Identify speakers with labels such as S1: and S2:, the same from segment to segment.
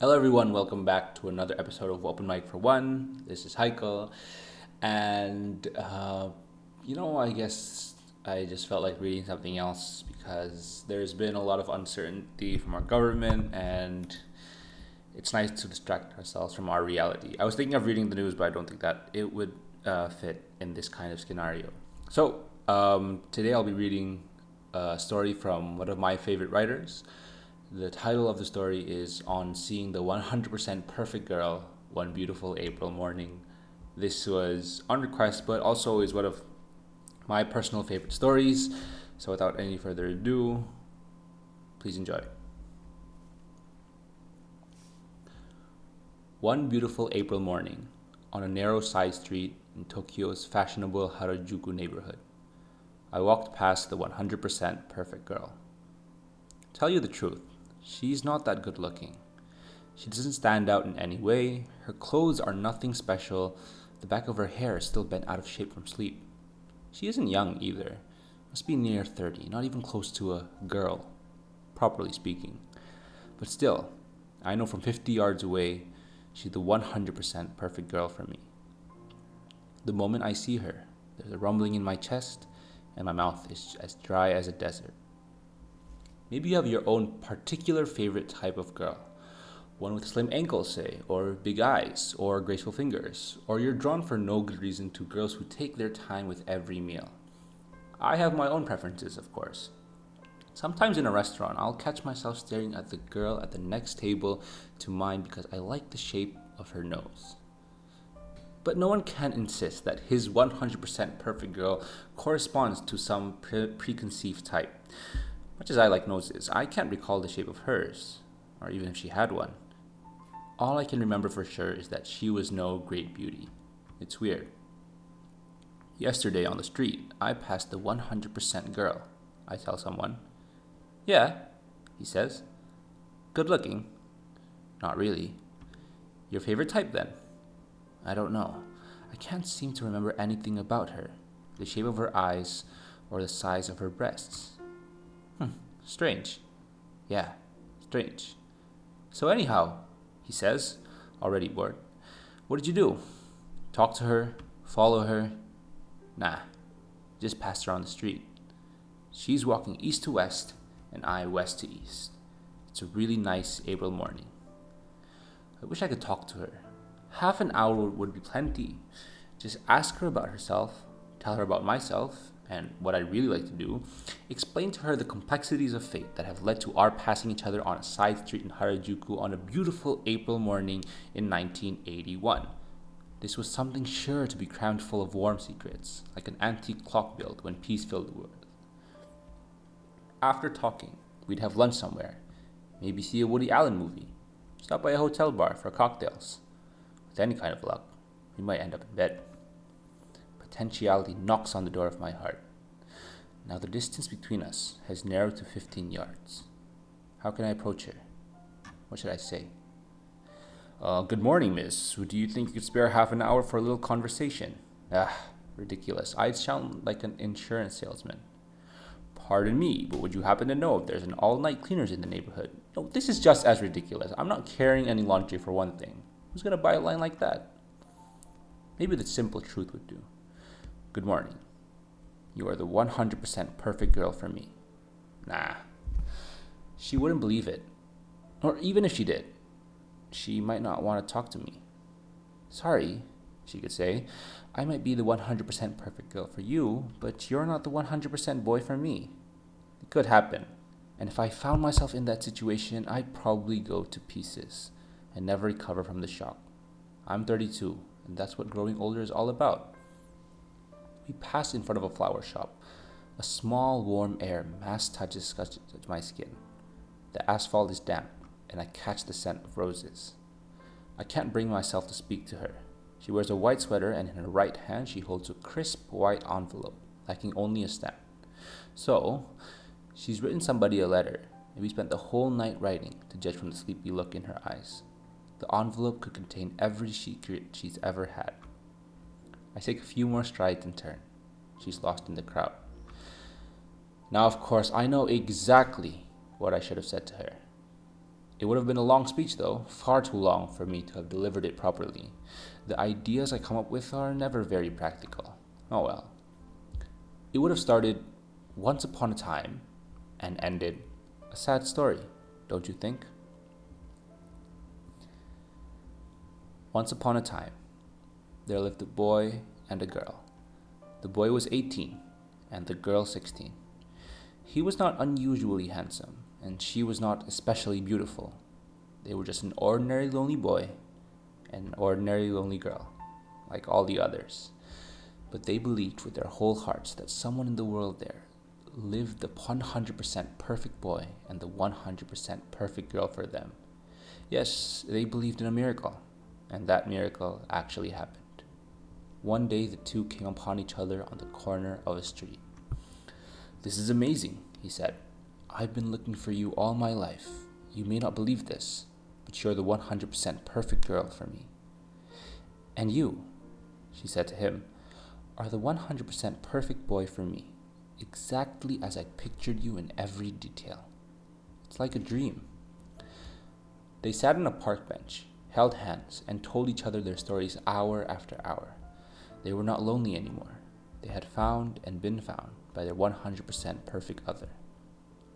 S1: Hello, everyone. Welcome back to another episode of Open Mic for One. This is Heikel. And, uh, you know, I guess I just felt like reading something else because there's been a lot of uncertainty from our government, and it's nice to distract ourselves from our reality. I was thinking of reading the news, but I don't think that it would uh, fit in this kind of scenario. So, um, today I'll be reading a story from one of my favorite writers. The title of the story is On Seeing the 100% Perfect Girl One Beautiful April Morning. This was on request, but also is one of my personal favorite stories. So, without any further ado, please enjoy. One beautiful April morning on a narrow side street in Tokyo's fashionable Harajuku neighborhood, I walked past the 100% perfect girl. Tell you the truth, She's not that good looking. She doesn't stand out in any way. Her clothes are nothing special. The back of her hair is still bent out of shape from sleep. She isn't young either. Must be near 30, not even close to a girl, properly speaking. But still, I know from 50 yards away, she's the 100% perfect girl for me. The moment I see her, there's a rumbling in my chest, and my mouth is as dry as a desert. Maybe you have your own particular favorite type of girl. One with slim ankles, say, or big eyes, or graceful fingers, or you're drawn for no good reason to girls who take their time with every meal. I have my own preferences, of course. Sometimes in a restaurant, I'll catch myself staring at the girl at the next table to mine because I like the shape of her nose. But no one can insist that his 100% perfect girl corresponds to some pre- preconceived type. Much as I like noses, I can't recall the shape of hers, or even if she had one. All I can remember for sure is that she was no great beauty. It's weird. Yesterday on the street, I passed the 100% girl. I tell someone. Yeah, he says. Good looking. Not really. Your favorite type then? I don't know. I can't seem to remember anything about her the shape of her eyes or the size of her breasts. Strange. Yeah, strange. So, anyhow, he says, already bored, what did you do? Talk to her? Follow her? Nah, just passed her on the street. She's walking east to west, and I west to east. It's a really nice April morning. I wish I could talk to her. Half an hour would be plenty. Just ask her about herself, tell her about myself, and what I really like to do, explain to her the complexities of fate that have led to our passing each other on a side street in Harajuku on a beautiful April morning in 1981. This was something sure to be crammed full of warm secrets, like an antique clock built when peace filled the world. After talking, we'd have lunch somewhere, maybe see a Woody Allen movie, stop by a hotel bar for cocktails. With any kind of luck, we might end up in bed potentiality knocks on the door of my heart. Now the distance between us has narrowed to 15 yards. How can I approach her? What should I say? Uh, good morning, miss. Do you think you could spare half an hour for a little conversation? Ah, ridiculous. I sound like an insurance salesman. Pardon me, but would you happen to know if there's an all night cleaners in the neighborhood? No, this is just as ridiculous. I'm not carrying any laundry for one thing. Who's gonna buy a line like that? Maybe the simple truth would do. Good morning. You are the 100% perfect girl for me. Nah. She wouldn't believe it. Or even if she did, she might not want to talk to me. Sorry, she could say. I might be the 100% perfect girl for you, but you're not the 100% boy for me. It could happen. And if I found myself in that situation, I'd probably go to pieces and never recover from the shock. I'm 32, and that's what growing older is all about. We pass in front of a flower shop. A small, warm air mass touches my skin. The asphalt is damp, and I catch the scent of roses. I can't bring myself to speak to her. She wears a white sweater, and in her right hand she holds a crisp white envelope, lacking only a stamp. So, she's written somebody a letter, and we spent the whole night writing, to judge from the sleepy look in her eyes. The envelope could contain every secret she's ever had. I take a few more strides and turn. She's lost in the crowd. Now, of course, I know exactly what I should have said to her. It would have been a long speech, though, far too long for me to have delivered it properly. The ideas I come up with are never very practical. Oh well. It would have started once upon a time and ended a sad story, don't you think? Once upon a time, there lived a boy and a girl. The boy was 18 and the girl 16. He was not unusually handsome, and she was not especially beautiful. They were just an ordinary lonely boy and an ordinary lonely girl, like all the others. But they believed with their whole hearts that someone in the world there lived the 100% perfect boy and the 100% perfect girl for them. Yes, they believed in a miracle, and that miracle actually happened. One day the two came upon each other on the corner of a street. This is amazing, he said. I've been looking for you all my life. You may not believe this, but you're the 100% perfect girl for me. And you, she said to him, are the 100% perfect boy for me, exactly as I pictured you in every detail. It's like a dream. They sat on a park bench, held hands, and told each other their stories hour after hour. They were not lonely anymore. They had found and been found by their 100% perfect other.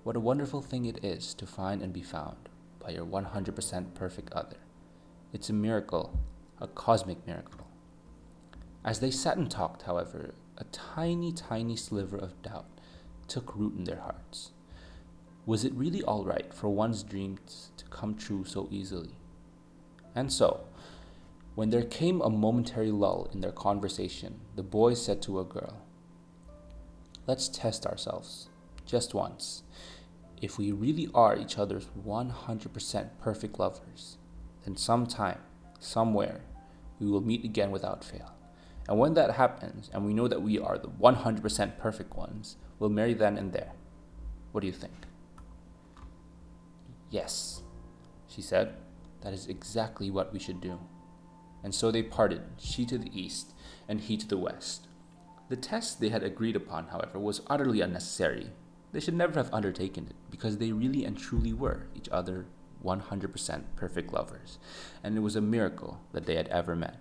S1: What a wonderful thing it is to find and be found by your 100% perfect other. It's a miracle, a cosmic miracle. As they sat and talked, however, a tiny, tiny sliver of doubt took root in their hearts. Was it really all right for one's dreams to come true so easily? And so, when there came a momentary lull in their conversation, the boy said to a girl, Let's test ourselves, just once. If we really are each other's 100% perfect lovers, then sometime, somewhere, we will meet again without fail. And when that happens, and we know that we are the 100% perfect ones, we'll marry then and there. What do you think? Yes, she said. That is exactly what we should do. And so they parted, she to the east, and he to the west. The test they had agreed upon, however, was utterly unnecessary. They should never have undertaken it, because they really and truly were each other 100% perfect lovers, and it was a miracle that they had ever met.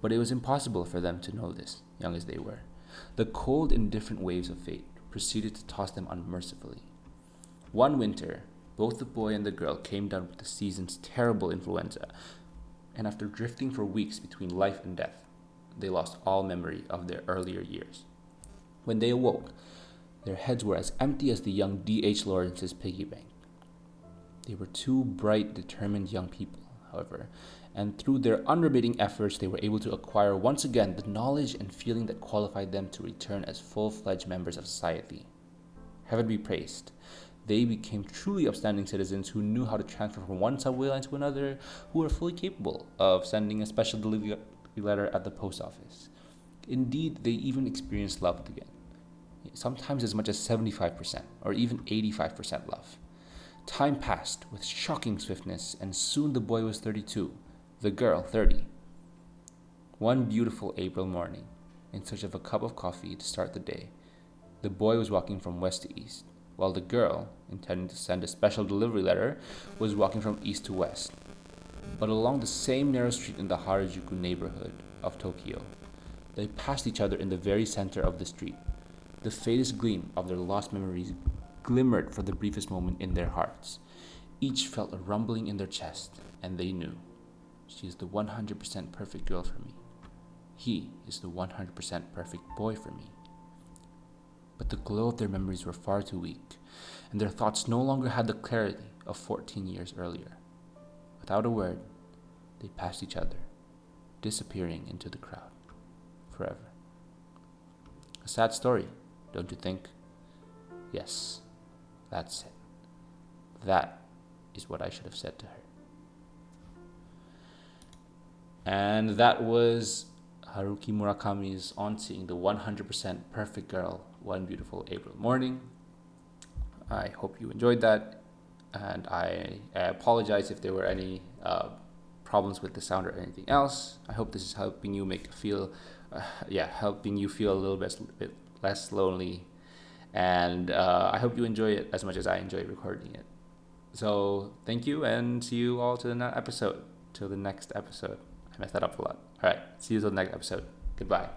S1: But it was impossible for them to know this, young as they were. The cold, indifferent waves of fate proceeded to toss them unmercifully. One winter, both the boy and the girl came down with the season's terrible influenza, and after drifting for weeks between life and death, they lost all memory of their earlier years. When they awoke, their heads were as empty as the young D.H. Lawrence's piggy bank. They were two bright, determined young people, however, and through their unremitting efforts, they were able to acquire once again the knowledge and feeling that qualified them to return as full fledged members of society. Heaven be praised. They became truly upstanding citizens who knew how to transfer from one subway line to another, who were fully capable of sending a special delivery letter at the post office. Indeed, they even experienced love again, sometimes as much as 75% or even 85% love. Time passed with shocking swiftness, and soon the boy was 32, the girl 30. One beautiful April morning, in search of a cup of coffee to start the day, the boy was walking from west to east, while the girl, intending to send a special delivery letter, was walking from east to west but along the same narrow street in the Harajuku neighborhood of Tokyo. They passed each other in the very center of the street. The faintest gleam of their lost memories glimmered for the briefest moment in their hearts. Each felt a rumbling in their chest, and they knew she is the 100% perfect girl for me. He is the 100% perfect boy for me. But the glow of their memories were far too weak, and their thoughts no longer had the clarity of 14 years earlier. Without a word, they passed each other, disappearing into the crowd forever. A sad story, don't you think? Yes, that's it. That is what I should have said to her. And that was Haruki Murakami's On Seeing the 100% Perfect Girl One Beautiful April Morning. I hope you enjoyed that and I, apologize if there were any uh, problems with the sound or anything else. I hope this is helping you make feel, uh, yeah, helping you feel a little bit, bit less lonely, and uh, I hope you enjoy it as much as I enjoy recording it. So thank you and see you all to the next episode. Till the next episode. I messed that up a lot. All right. See you till the next episode. Goodbye.